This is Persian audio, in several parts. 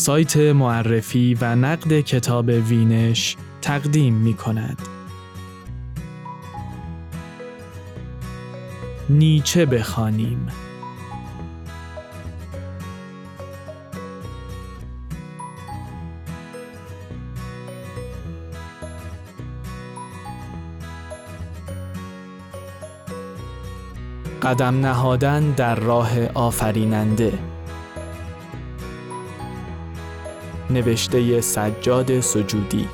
سایت معرفی و نقد کتاب وینش تقدیم می کند. نیچه بخوانیم. قدم نهادن در راه آفریننده نوشته سجاد سجودی.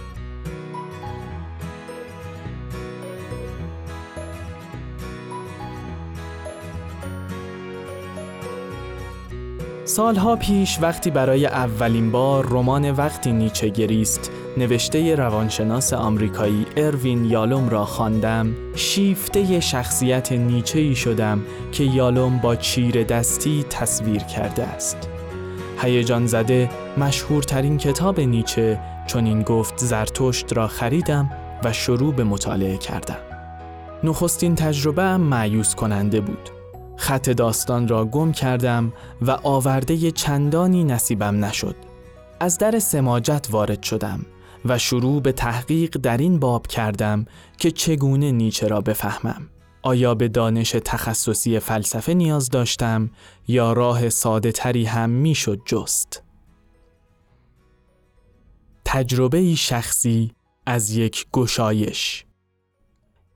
سالها پیش وقتی برای اولین بار رمان وقتی نیچه گریست نوشته روانشناس آمریکایی اروین یالوم را خواندم شیفته شخصیت نیچه ای شدم که یالوم با چیر دستی تصویر کرده است. هیجان زده مشهورترین کتاب نیچه چون این گفت زرتشت را خریدم و شروع به مطالعه کردم نخستین تجربه هم معیوس کننده بود خط داستان را گم کردم و آورده چندانی نصیبم نشد. از در سماجت وارد شدم و شروع به تحقیق در این باب کردم که چگونه نیچه را بفهمم. آیا به دانش تخصصی فلسفه نیاز داشتم یا راه ساده تری هم می‌شد جست؟ تجربه شخصی از یک گشایش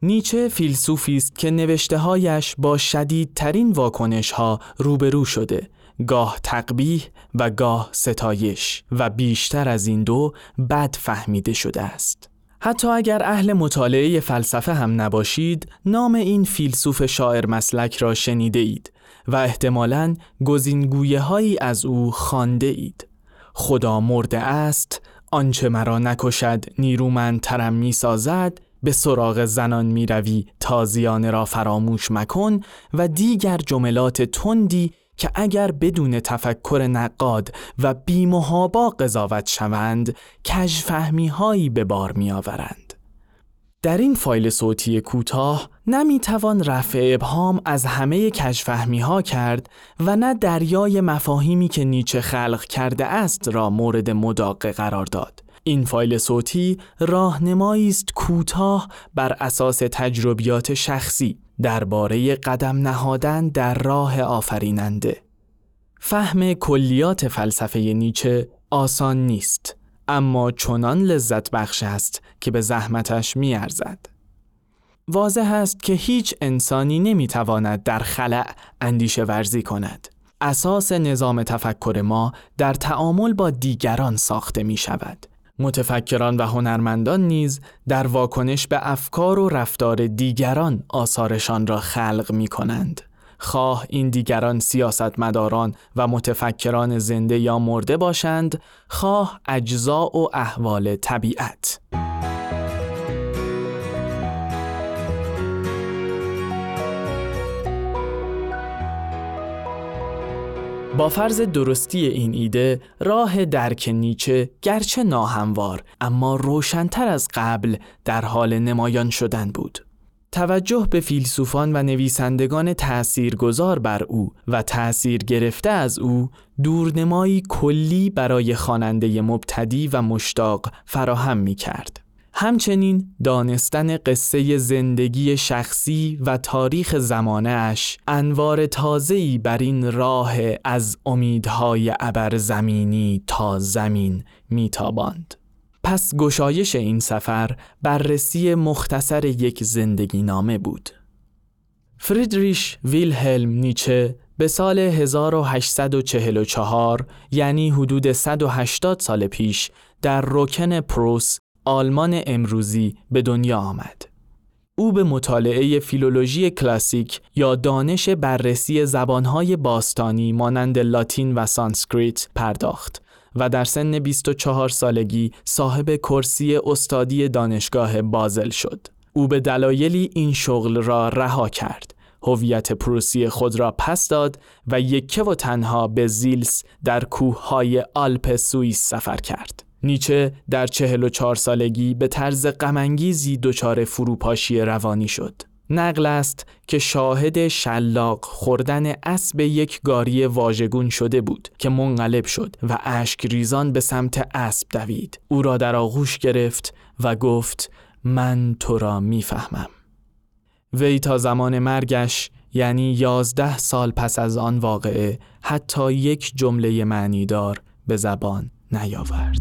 نیچه فیلسوفی است که نوشتههایش با شدیدترین واکنش ها روبرو شده گاه تقبیح و گاه ستایش و بیشتر از این دو بد فهمیده شده است حتی اگر اهل مطالعه فلسفه هم نباشید نام این فیلسوف شاعر مسلک را شنیده اید و احتمالاً گزینگویه هایی از او خانده اید. خدا مرده است آنچه مرا نکشد نیرومندترم می سازد به سراغ زنان می روی تازیانه را فراموش مکن و دیگر جملات تندی که اگر بدون تفکر نقاد و بیمهابا قضاوت شوند کجفهمی هایی به بار می آورند. در این فایل صوتی کوتاه نمی توان رفع ابهام از همه کجفهمی ها کرد و نه دریای مفاهیمی که نیچه خلق کرده است را مورد مداقه قرار داد. این فایل صوتی راهنمایی است کوتاه بر اساس تجربیات شخصی درباره قدم نهادن در راه آفریننده. فهم کلیات فلسفه نیچه آسان نیست اما چنان لذت بخش است که به زحمتش ارزد. واضح است که هیچ انسانی نمی‌تواند در خلع اندیشه ورزی کند. اساس نظام تفکر ما در تعامل با دیگران ساخته می شود. متفکران و هنرمندان نیز در واکنش به افکار و رفتار دیگران آثارشان را خلق می کنند. خواه این دیگران سیاستمداران و متفکران زنده یا مرده باشند، خواه اجزا و احوال طبیعت. با فرض درستی این ایده راه درک نیچه گرچه ناهموار اما روشنتر از قبل در حال نمایان شدن بود. توجه به فیلسوفان و نویسندگان تأثیرگذار بر او و تأثیر گرفته از او دورنمایی کلی برای خواننده مبتدی و مشتاق فراهم می کرد. همچنین دانستن قصه زندگی شخصی و تاریخ زمانه اش انوار تازه‌ای بر این راه از امیدهای ابر زمینی تا زمین میتاباند. پس گشایش این سفر بررسی مختصر یک زندگی نامه بود. فریدریش ویلهلم نیچه به سال 1844 یعنی حدود 180 سال پیش در روکن پروس آلمان امروزی به دنیا آمد. او به مطالعه فیلولوژی کلاسیک یا دانش بررسی زبانهای باستانی مانند لاتین و سانسکریت پرداخت و در سن 24 سالگی صاحب کرسی استادی دانشگاه بازل شد. او به دلایلی این شغل را رها کرد. هویت پروسی خود را پس داد و یکه و تنها به زیلس در کوههای آلپ سوئیس سفر کرد. نیچه در چهل و چهار سالگی به طرز غمانگیزی دچار فروپاشی روانی شد. نقل است که شاهد شلاق خوردن اسب یک گاری واژگون شده بود که منقلب شد و اشک ریزان به سمت اسب دوید او را در آغوش گرفت و گفت من تو را می‌فهمم وی تا زمان مرگش یعنی یازده سال پس از آن واقعه حتی یک جمله معنیدار به زبان نیاورد.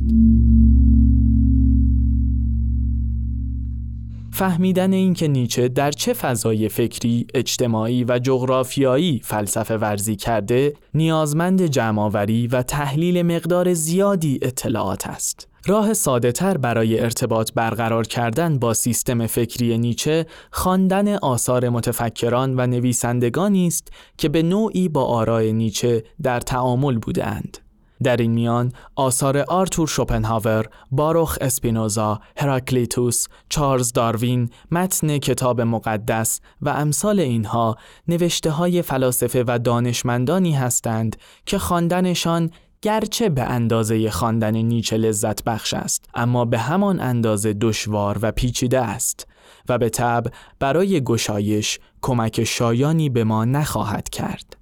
فهمیدن اینکه نیچه در چه فضای فکری، اجتماعی و جغرافیایی فلسفه ورزی کرده، نیازمند جمعآوری و تحلیل مقدار زیادی اطلاعات است. راه ساده تر برای ارتباط برقرار کردن با سیستم فکری نیچه خواندن آثار متفکران و نویسندگانی است که به نوعی با آرای نیچه در تعامل بودند. در این میان آثار آرتور شوپنهاور، باروخ اسپینوزا، هراکلیتوس، چارلز داروین، متن کتاب مقدس و امثال اینها نوشته های فلاسفه و دانشمندانی هستند که خواندنشان گرچه به اندازه خواندن نیچه لذت بخش است اما به همان اندازه دشوار و پیچیده است و به طب برای گشایش کمک شایانی به ما نخواهد کرد.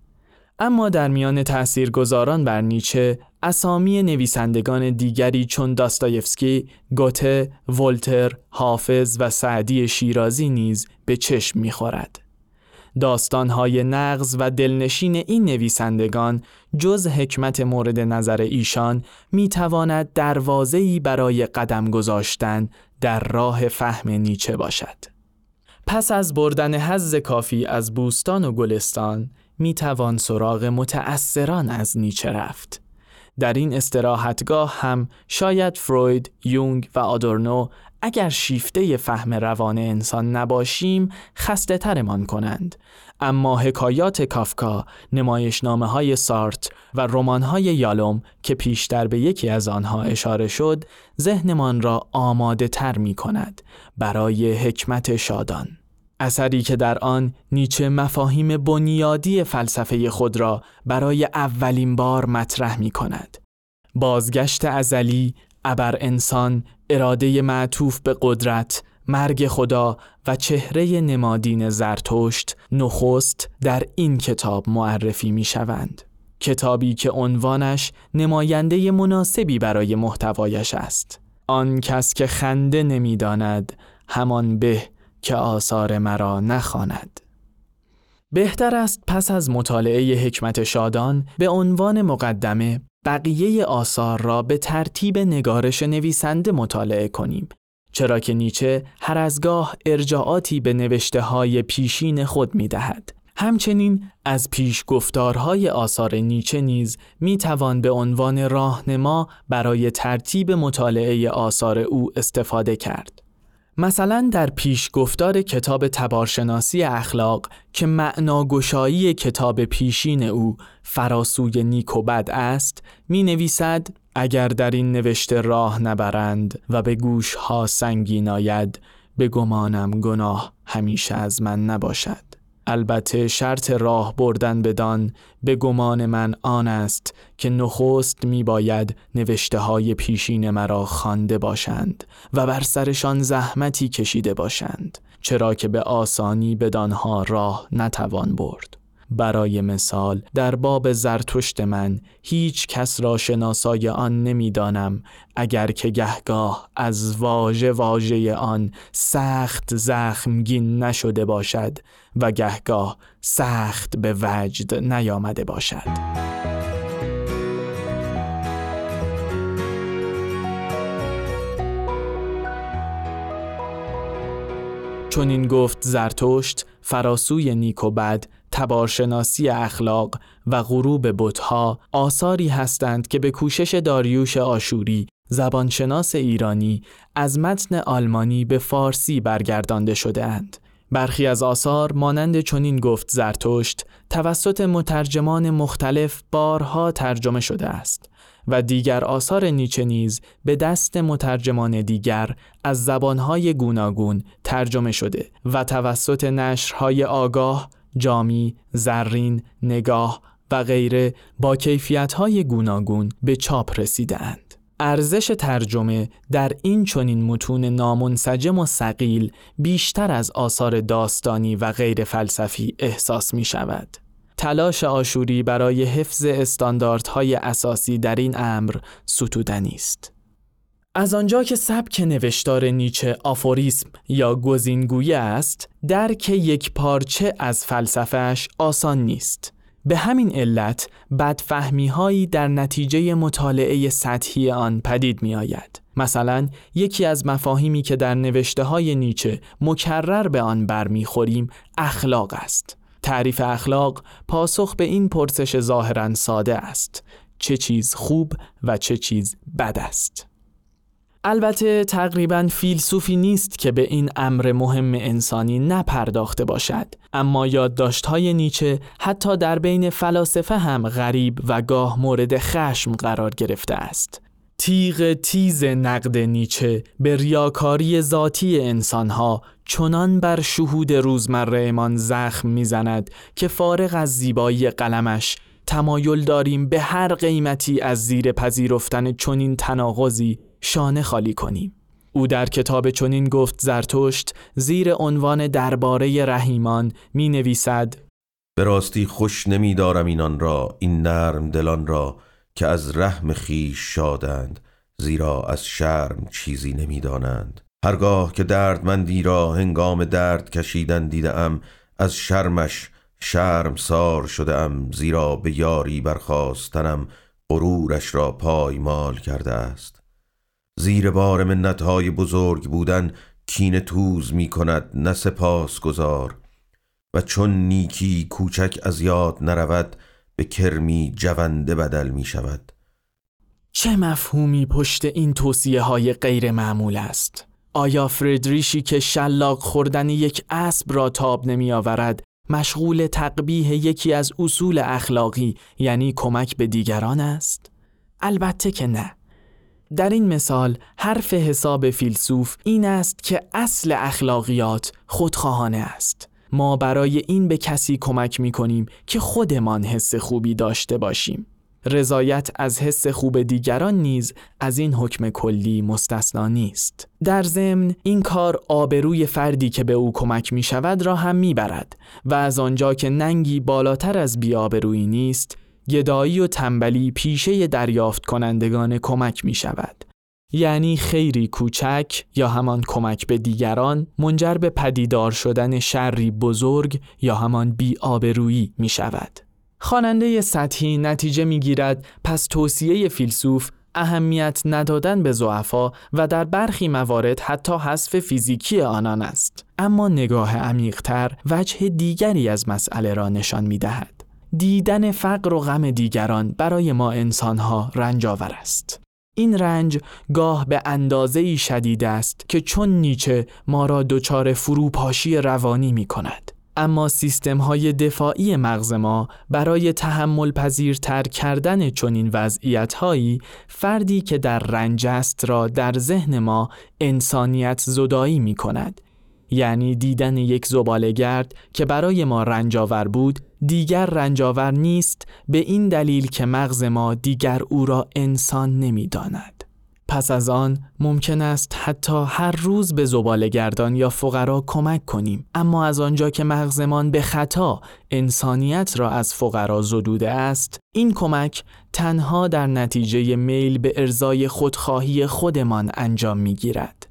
اما در میان تاثیرگذاران بر نیچه اسامی نویسندگان دیگری چون داستایفسکی، گوته، ولتر، حافظ و سعدی شیرازی نیز به چشم می‌خورد. داستانهای نغز و دلنشین این نویسندگان جز حکمت مورد نظر ایشان می‌تواند دروازه‌ای برای قدم گذاشتن در راه فهم نیچه باشد. پس از بردن حز کافی از بوستان و گلستان می توان سراغ متأثران از نیچه رفت. در این استراحتگاه هم شاید فروید، یونگ و آدورنو اگر شیفته فهم روان انسان نباشیم خسته ترمان کنند. اما حکایات کافکا، نمایشنامه های سارت و رمان های یالوم که پیشتر به یکی از آنها اشاره شد ذهنمان را آماده تر می کند برای حکمت شادان. اثری که در آن نیچه مفاهیم بنیادی فلسفه خود را برای اولین بار مطرح می کند. بازگشت ازلی، ابر انسان، اراده معطوف به قدرت، مرگ خدا و چهره نمادین زرتشت نخست در این کتاب معرفی می شوند. کتابی که عنوانش نماینده مناسبی برای محتوایش است. آن کس که خنده نمی‌داند همان به که آثار مرا نخواند. بهتر است پس از مطالعه حکمت شادان به عنوان مقدمه بقیه آثار را به ترتیب نگارش نویسنده مطالعه کنیم چرا که نیچه هر از گاه ارجاعاتی به نوشته های پیشین خود می دهد. همچنین از پیش گفتارهای آثار نیچه نیز می توان به عنوان راهنما برای ترتیب مطالعه آثار او استفاده کرد. مثلا در پیش گفتار کتاب تبارشناسی اخلاق که معناگشایی کتاب پیشین او فراسوی نیک و بد است می نویسد اگر در این نوشته راه نبرند و به گوش ها سنگین آید به گمانم گناه همیشه از من نباشد. البته شرط راه بردن بدان به گمان من آن است که نخست می باید نوشته های پیشین مرا خوانده باشند و بر سرشان زحمتی کشیده باشند چرا که به آسانی بدانها راه نتوان برد. برای مثال در باب زرتشت من هیچ کس را شناسای آن نمی‌دانم اگر که گهگاه از واژه واژه آن سخت زخمگین نشده باشد و گهگاه سخت به وجد نیامده باشد چون این گفت زرتشت فراسوی نیک و بد تبارشناسی اخلاق و غروب بتها آثاری هستند که به کوشش داریوش آشوری زبانشناس ایرانی از متن آلمانی به فارسی برگردانده شده اند. برخی از آثار مانند چنین گفت زرتشت توسط مترجمان مختلف بارها ترجمه شده است و دیگر آثار نیچه نیز به دست مترجمان دیگر از زبانهای گوناگون ترجمه شده و توسط نشرهای آگاه جامی، زرین، نگاه و غیره با کیفیت‌های گوناگون به چاپ رسیدند. ارزش ترجمه در این چنین متون نامنسجم و سقیل بیشتر از آثار داستانی و غیر فلسفی احساس می شود. تلاش آشوری برای حفظ استانداردهای اساسی در این امر ستودنی است. از آنجا که سبک نوشتار نیچه آفوریسم یا گزینگویی است، درک یک پارچه از فلسفهش آسان نیست. به همین علت بدفهمی هایی در نتیجه مطالعه سطحی آن پدید می آید. مثلا یکی از مفاهیمی که در نوشته های نیچه مکرر به آن برمیخوریم اخلاق است. تعریف اخلاق پاسخ به این پرسش ظاهرا ساده است. چه چیز خوب و چه چیز بد است؟ البته تقریبا فیلسوفی نیست که به این امر مهم انسانی نپرداخته باشد. اما یادداشت‌های نیچه حتی در بین فلاسفه هم غریب و گاه مورد خشم قرار گرفته است. تیغ تیز نقد نیچه به ریاکاری ذاتی انسانها چنان بر شهود روزمرهمان زخم می‌زند که فارغ از زیبایی قلمش تمایل داریم به هر قیمتی از زیر پذیرفتن چنین تناقضی شانه خالی کنیم او در کتاب چنین گفت زرتشت زیر عنوان درباره رحیمان می نویسد به راستی خوش نمی دارم اینان را این نرم دلان را که از رحم خیش شادند زیرا از شرم چیزی نمی دانند هرگاه که دردمندی را هنگام درد کشیدن دیدم از شرمش شرم سار شده ام زیرا به یاری برخواستنم غرورش را پایمال کرده است. زیر بار منتهای بزرگ بودن کین توز می کند نه سپاس گذار و چون نیکی کوچک از یاد نرود به کرمی جونده بدل می شود چه مفهومی پشت این توصیه های غیر معمول است؟ آیا فردریشی که شلاق خوردن یک اسب را تاب نمی آورد مشغول تقبیه یکی از اصول اخلاقی یعنی کمک به دیگران است؟ البته که نه. در این مثال حرف حساب فیلسوف این است که اصل اخلاقیات خودخواهانه است. ما برای این به کسی کمک می کنیم که خودمان حس خوبی داشته باشیم. رضایت از حس خوب دیگران نیز از این حکم کلی مستثنا نیست. در ضمن این کار آبروی فردی که به او کمک می شود را هم می برد و از آنجا که ننگی بالاتر از بیابرویی نیست گدایی و تنبلی پیشه دریافت کنندگان کمک می شود. یعنی خیری کوچک یا همان کمک به دیگران منجر به پدیدار شدن شری بزرگ یا همان بی آبرویی می شود. خواننده سطحی نتیجه می گیرد پس توصیه فیلسوف اهمیت ندادن به زعفا و در برخی موارد حتی حذف فیزیکی آنان است اما نگاه عمیقتر وجه دیگری از مسئله را نشان می دهد. دیدن فقر و غم دیگران برای ما انسانها رنج آور است. این رنج گاه به اندازه شدید است که چون نیچه ما را دچار فروپاشی روانی می کند. اما سیستم های دفاعی مغز ما برای تحمل پذیرتر کردن چنین وضعیت هایی فردی که در رنج است را در ذهن ما انسانیت زدایی می کند یعنی دیدن یک زبالگرد که برای ما رنجاور بود دیگر رنجاور نیست به این دلیل که مغز ما دیگر او را انسان نمی‌داند. پس از آن ممکن است حتی هر روز به زبالگردان یا فقرا کمک کنیم اما از آنجا که مغزمان به خطا انسانیت را از فقرا زدوده است این کمک تنها در نتیجه میل به ارزای خودخواهی خودمان انجام می گیرد.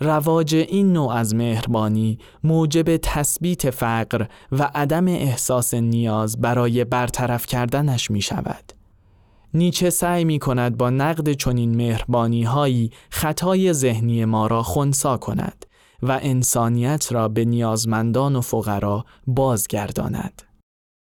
رواج این نوع از مهربانی موجب تثبیت فقر و عدم احساس نیاز برای برطرف کردنش می شود. نیچه سعی می کند با نقد چنین مهربانی هایی خطای ذهنی ما را خونسا کند و انسانیت را به نیازمندان و فقرا بازگرداند.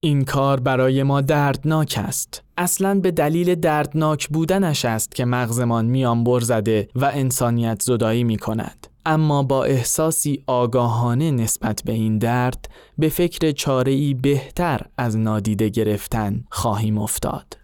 این کار برای ما دردناک است. اصلا به دلیل دردناک بودنش است که مغزمان میان برزده و انسانیت زدایی می کند. اما با احساسی آگاهانه نسبت به این درد به فکر چاره‌ای بهتر از نادیده گرفتن خواهیم افتاد.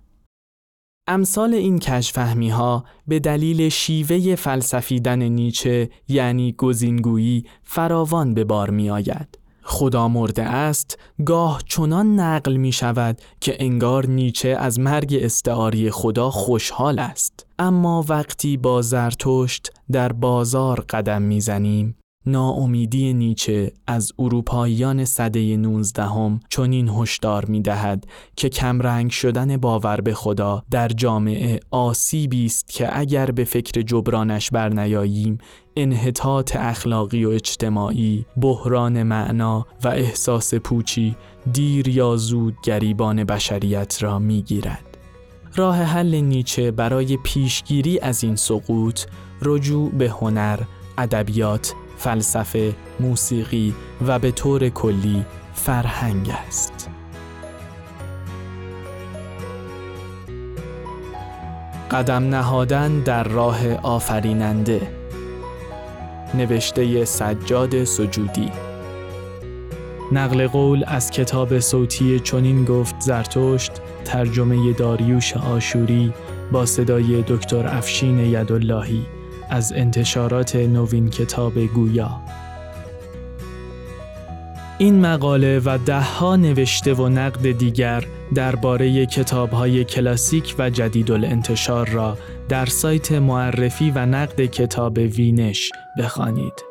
امثال این کشفهمی ها به دلیل شیوه فلسفیدن نیچه یعنی گزینگویی فراوان به بار می آید. خدا مرده است گاه چنان نقل می شود که انگار نیچه از مرگ استعاری خدا خوشحال است. اما وقتی با زرتشت در بازار قدم می‌زنیم ناامیدی نیچه از اروپاییان صده 19 هم چنین هشدار می دهد که کمرنگ شدن باور به خدا در جامعه آسیبی است که اگر به فکر جبرانش برنیاییم انحطاط اخلاقی و اجتماعی، بحران معنا و احساس پوچی دیر یا زود گریبان بشریت را می گیرد. راه حل نیچه برای پیشگیری از این سقوط رجوع به هنر، ادبیات فلسفه، موسیقی و به طور کلی فرهنگ است. قدم نهادن در راه آفریننده. نوشته سجاد سجودی. نقل قول از کتاب صوتی چنین گفت زرتشت ترجمه داریوش آشوری با صدای دکتر افشین یداللهی. از انتشارات نوین کتاب گویا این مقاله و دهها نوشته و نقد دیگر درباره کتابهای کلاسیک و جدید الانتشار را در سایت معرفی و نقد کتاب وینش بخوانید.